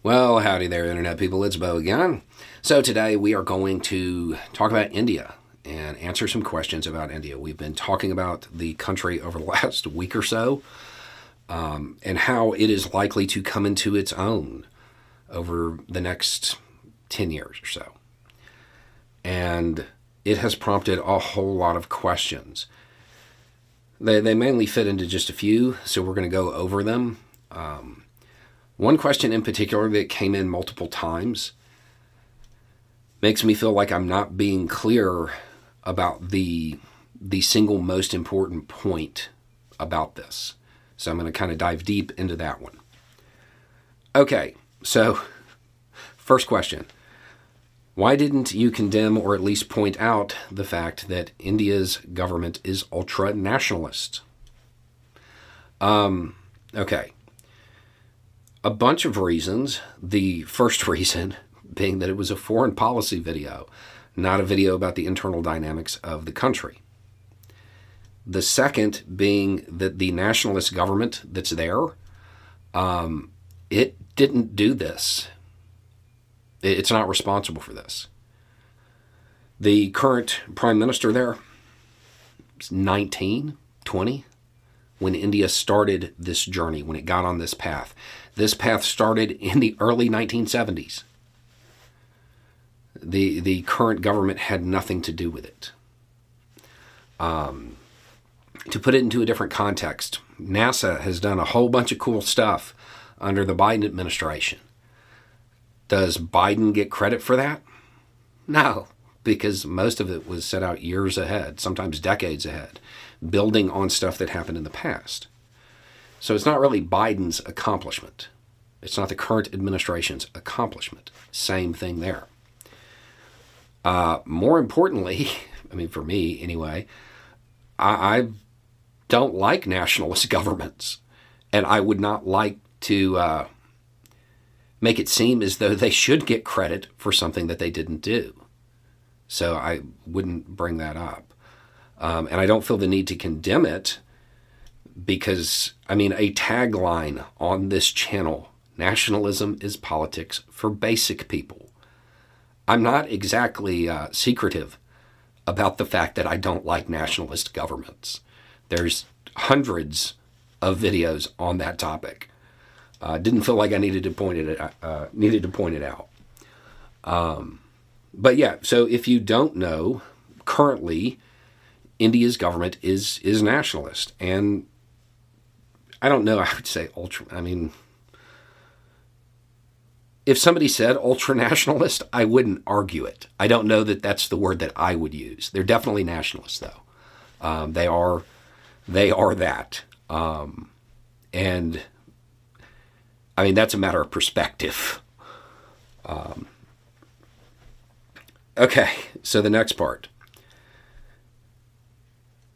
Well, howdy there, Internet people. It's Beau again. So, today we are going to talk about India and answer some questions about India. We've been talking about the country over the last week or so um, and how it is likely to come into its own over the next 10 years or so. And it has prompted a whole lot of questions. They, they mainly fit into just a few, so we're going to go over them. Um, one question in particular that came in multiple times makes me feel like I'm not being clear about the the single most important point about this. So I'm going to kind of dive deep into that one. Okay, so first question. Why didn't you condemn or at least point out the fact that India's government is ultra nationalist? Um, okay a bunch of reasons. The first reason being that it was a foreign policy video, not a video about the internal dynamics of the country. The second being that the nationalist government that's there, um, it didn't do this. It's not responsible for this. The current prime minister there is 19, 20 when India started this journey, when it got on this path. This path started in the early 1970s. The, the current government had nothing to do with it. Um, to put it into a different context, NASA has done a whole bunch of cool stuff under the Biden administration. Does Biden get credit for that? No, because most of it was set out years ahead, sometimes decades ahead, building on stuff that happened in the past. So it's not really Biden's accomplishment. It's not the current administration's accomplishment. Same thing there. Uh, more importantly, I mean, for me anyway, I, I, don't like nationalist governments. And I would not like to uh, make it seem as though they should get credit for something that they didn't do. So I wouldn't bring that up. Um, and I don't feel the need to condemn it because, I mean, a tagline on this channel nationalism is politics for basic people. I'm not exactly uh, secretive about the fact that I don't like nationalist governments. There's hundreds of videos on that topic. Uh, didn't feel like I needed to point it uh, needed to point it out. Um, but yeah, so if you don't know, currently India's government is is nationalist, and I don't know. I would say ultra. I mean, if somebody said ultra nationalist, I wouldn't argue it. I don't know that that's the word that I would use. They're definitely nationalists, though. Um, they are, they are that, um, and I mean that's a matter of perspective. Um, okay, so the next part.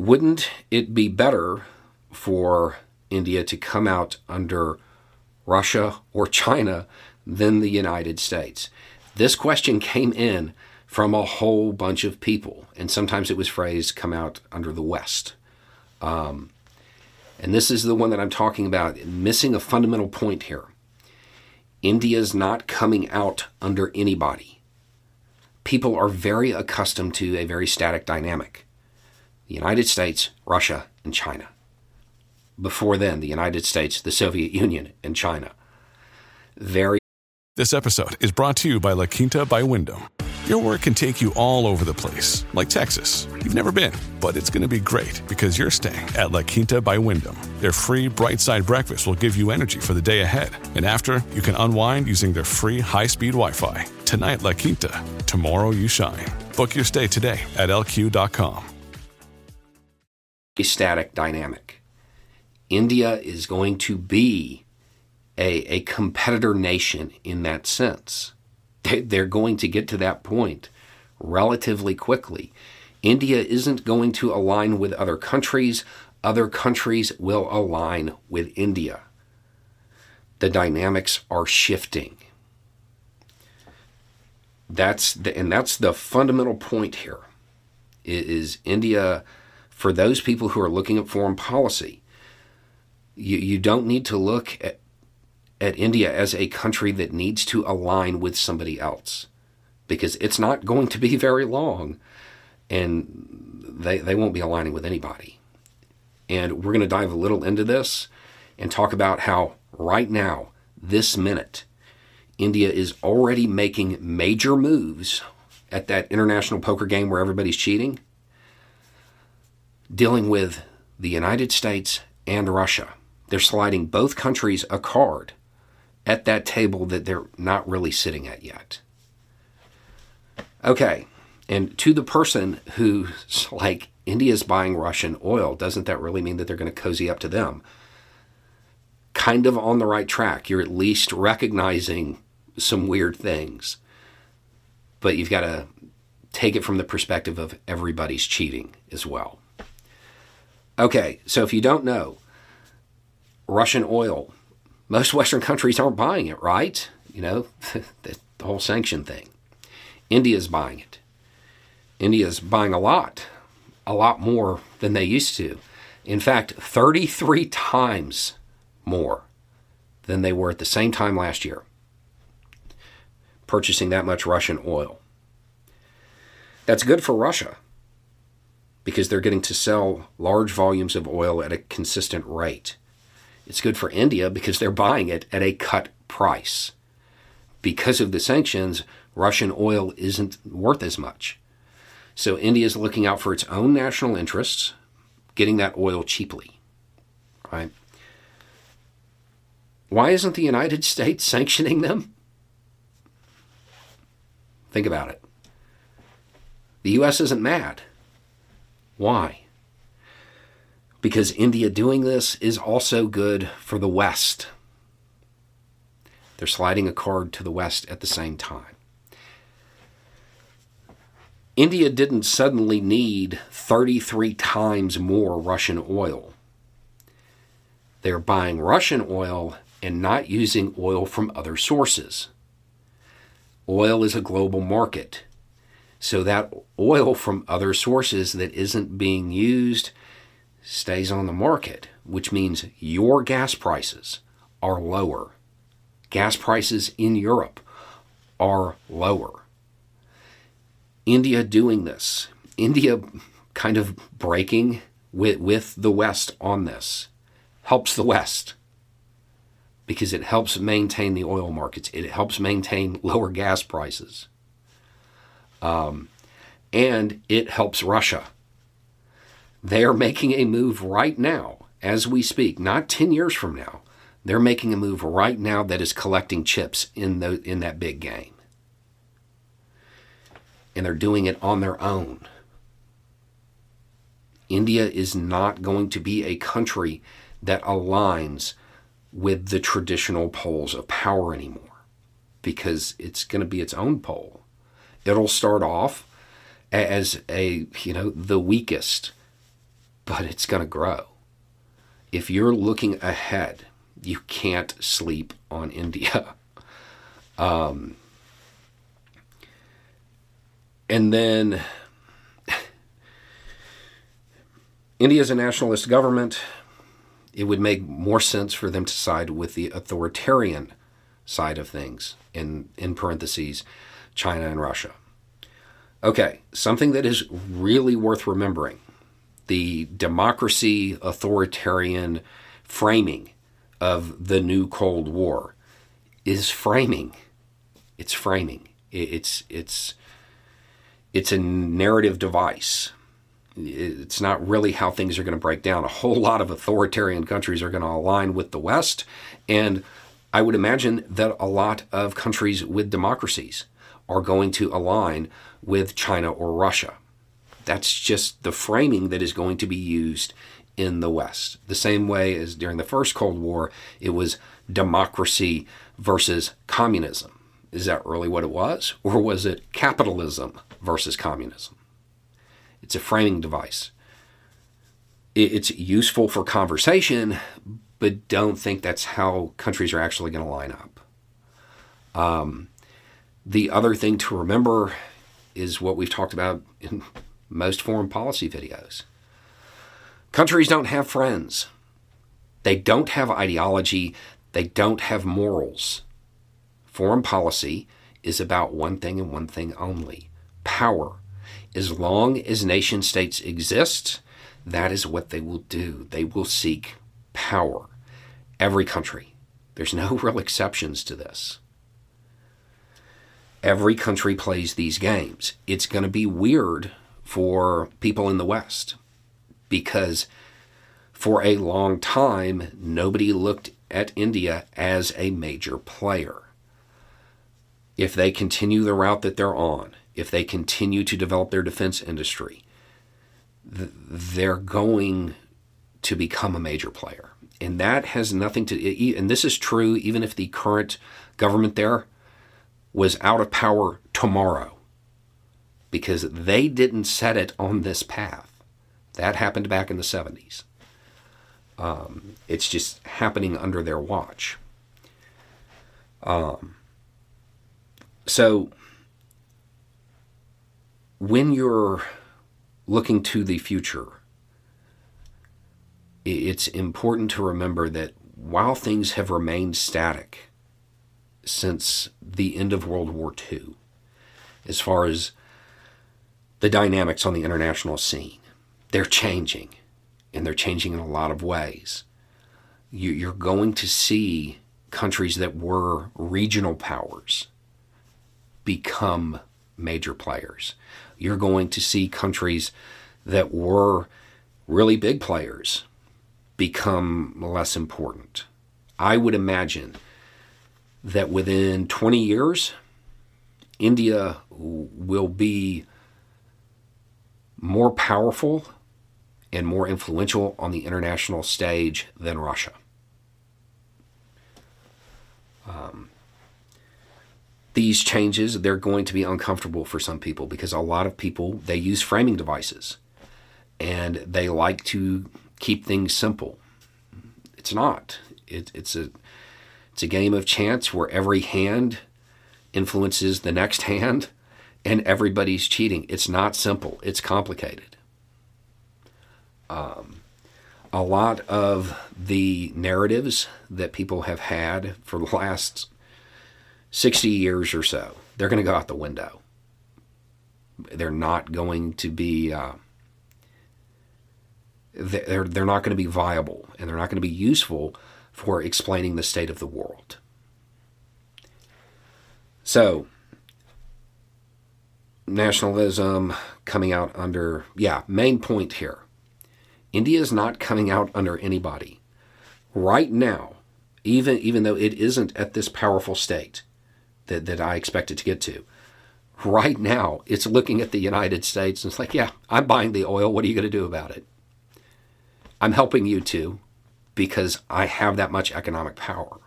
Wouldn't it be better for India to come out under Russia or China than the United States? This question came in from a whole bunch of people, and sometimes it was phrased come out under the West. Um, and this is the one that I'm talking about, missing a fundamental point here. India's not coming out under anybody. People are very accustomed to a very static dynamic the United States, Russia, and China. Before then, the United States, the Soviet Union, and China. Very. This episode is brought to you by La Quinta by Wyndham. Your work can take you all over the place, like Texas. You've never been, but it's going to be great because you're staying at La Quinta by Wyndham. Their free bright side breakfast will give you energy for the day ahead. And after, you can unwind using their free high speed Wi Fi. Tonight, La Quinta. Tomorrow, you shine. Book your stay today at lq.com static dynamic. India is going to be a, a competitor nation in that sense. They're going to get to that point relatively quickly. India isn't going to align with other countries, other countries will align with India. The dynamics are shifting. That's the, and that's the fundamental point here. Is India for those people who are looking at foreign policy, you, you don't need to look at at India as a country that needs to align with somebody else because it's not going to be very long and they, they won't be aligning with anybody. And we're going to dive a little into this and talk about how right now, this minute, India is already making major moves at that international poker game where everybody's cheating, dealing with the United States and Russia. They're sliding both countries a card at that table that they're not really sitting at yet. Okay, and to the person who's like, India's buying Russian oil, doesn't that really mean that they're going to cozy up to them? Kind of on the right track. You're at least recognizing some weird things. But you've got to take it from the perspective of everybody's cheating as well. Okay, so if you don't know, Russian oil, most Western countries aren't buying it, right? You know, the, the whole sanction thing. India's buying it. India's buying a lot, a lot more than they used to. In fact, 33 times more than they were at the same time last year, purchasing that much Russian oil. That's good for Russia because they're getting to sell large volumes of oil at a consistent rate. It's good for India because they're buying it at a cut price. Because of the sanctions, Russian oil isn't worth as much. So India is looking out for its own national interests, getting that oil cheaply. Right? Why isn't the United States sanctioning them? Think about it. The US isn't mad. Why? Because India doing this is also good for the West. They're sliding a card to the West at the same time. India didn't suddenly need 33 times more Russian oil. They're buying Russian oil and not using oil from other sources. Oil is a global market. So that oil from other sources that isn't being used stays on the market, which means your gas prices are lower. Gas prices in Europe are lower. India doing this, India kind of breaking with, with the West on this, helps the West because it helps maintain the oil markets, it helps maintain lower gas prices. Um, and it helps Russia. They are making a move right now, as we speak, not 10 years from now. They're making a move right now that is collecting chips in, the, in that big game. And they're doing it on their own. India is not going to be a country that aligns with the traditional poles of power anymore because it's going to be its own pole. It'll start off as a, you know, the weakest, but it's going to grow. If you're looking ahead, you can't sleep on India. Um, and then India is a nationalist government. It would make more sense for them to side with the authoritarian side of things, in, in parentheses, China and Russia. Okay, something that is really worth remembering the democracy authoritarian framing of the new Cold War is framing. It's framing. It's it's it's a narrative device. It's not really how things are going to break down. A whole lot of authoritarian countries are going to align with the West, and I would imagine that a lot of countries with democracies are going to align with China or Russia. That's just the framing that is going to be used in the West. The same way as during the first Cold War, it was democracy versus communism. Is that really what it was? Or was it capitalism versus communism? It's a framing device. It's useful for conversation, but don't think that's how countries are actually going to line up. Um, the other thing to remember is what we've talked about in most foreign policy videos. Countries don't have friends. They don't have ideology. They don't have morals. Foreign policy is about one thing and one thing only power. As long as nation states exist, that is what they will do. They will seek power. Every country. There's no real exceptions to this. Every country plays these games. It's going to be weird for people in the West because for a long time, nobody looked at India as a major player. If they continue the route that they're on, if they continue to develop their defense industry, they're going to become a major player. And that has nothing to, and this is true even if the current government there was out of power tomorrow, because they didn't set it on this path. That happened back in the 70s. Um, it's just happening under their watch. Um, so, when you're looking to the future, it's important to remember that while things have remained static since the end of World War II, as far as the dynamics on the international scene, they're changing and they're changing in a lot of ways. You're going to see countries that were regional powers become major players. You're going to see countries that were really big players become less important. I would imagine that within 20 years, India will be more powerful and more influential on the international stage than Russia. Um, these changes they're going to be uncomfortable for some people because a lot of people they use framing devices and they like to keep things simple it's not it, it's a it's a game of chance where every hand influences the next hand and everybody's cheating it's not simple it's complicated um, a lot of the narratives that people have had for the last 60 years or so, they're going to go out the window. They're not going to be. Uh, they're, they're not going to be viable and they're not going to be useful for explaining the state of the world. So, nationalism coming out under, yeah, main point here India is not coming out under anybody. Right now, even, even though it isn't at this powerful state that, that I expect it to get to, right now it's looking at the United States and it's like, yeah, I'm buying the oil. What are you going to do about it? I'm helping you too because I have that much economic power.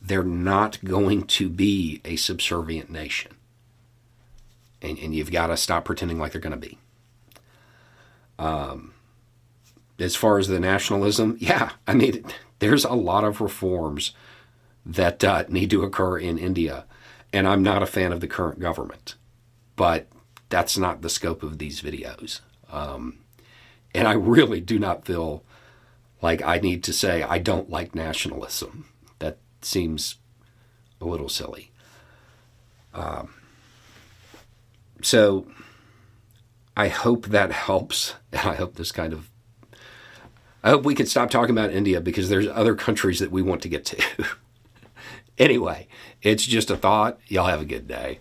They're not going to be a subservient nation. And, and you've got to stop pretending like they're going to be. Um, as far as the nationalism, yeah, I mean, there's a lot of reforms that uh, need to occur in India. And I'm not a fan of the current government, but that's not the scope of these videos. Um, and I really do not feel like I need to say I don't like nationalism. That seems a little silly. Um, so I hope that helps. And I hope this kind of. I hope we can stop talking about India because there's other countries that we want to get to. anyway, it's just a thought. Y'all have a good day.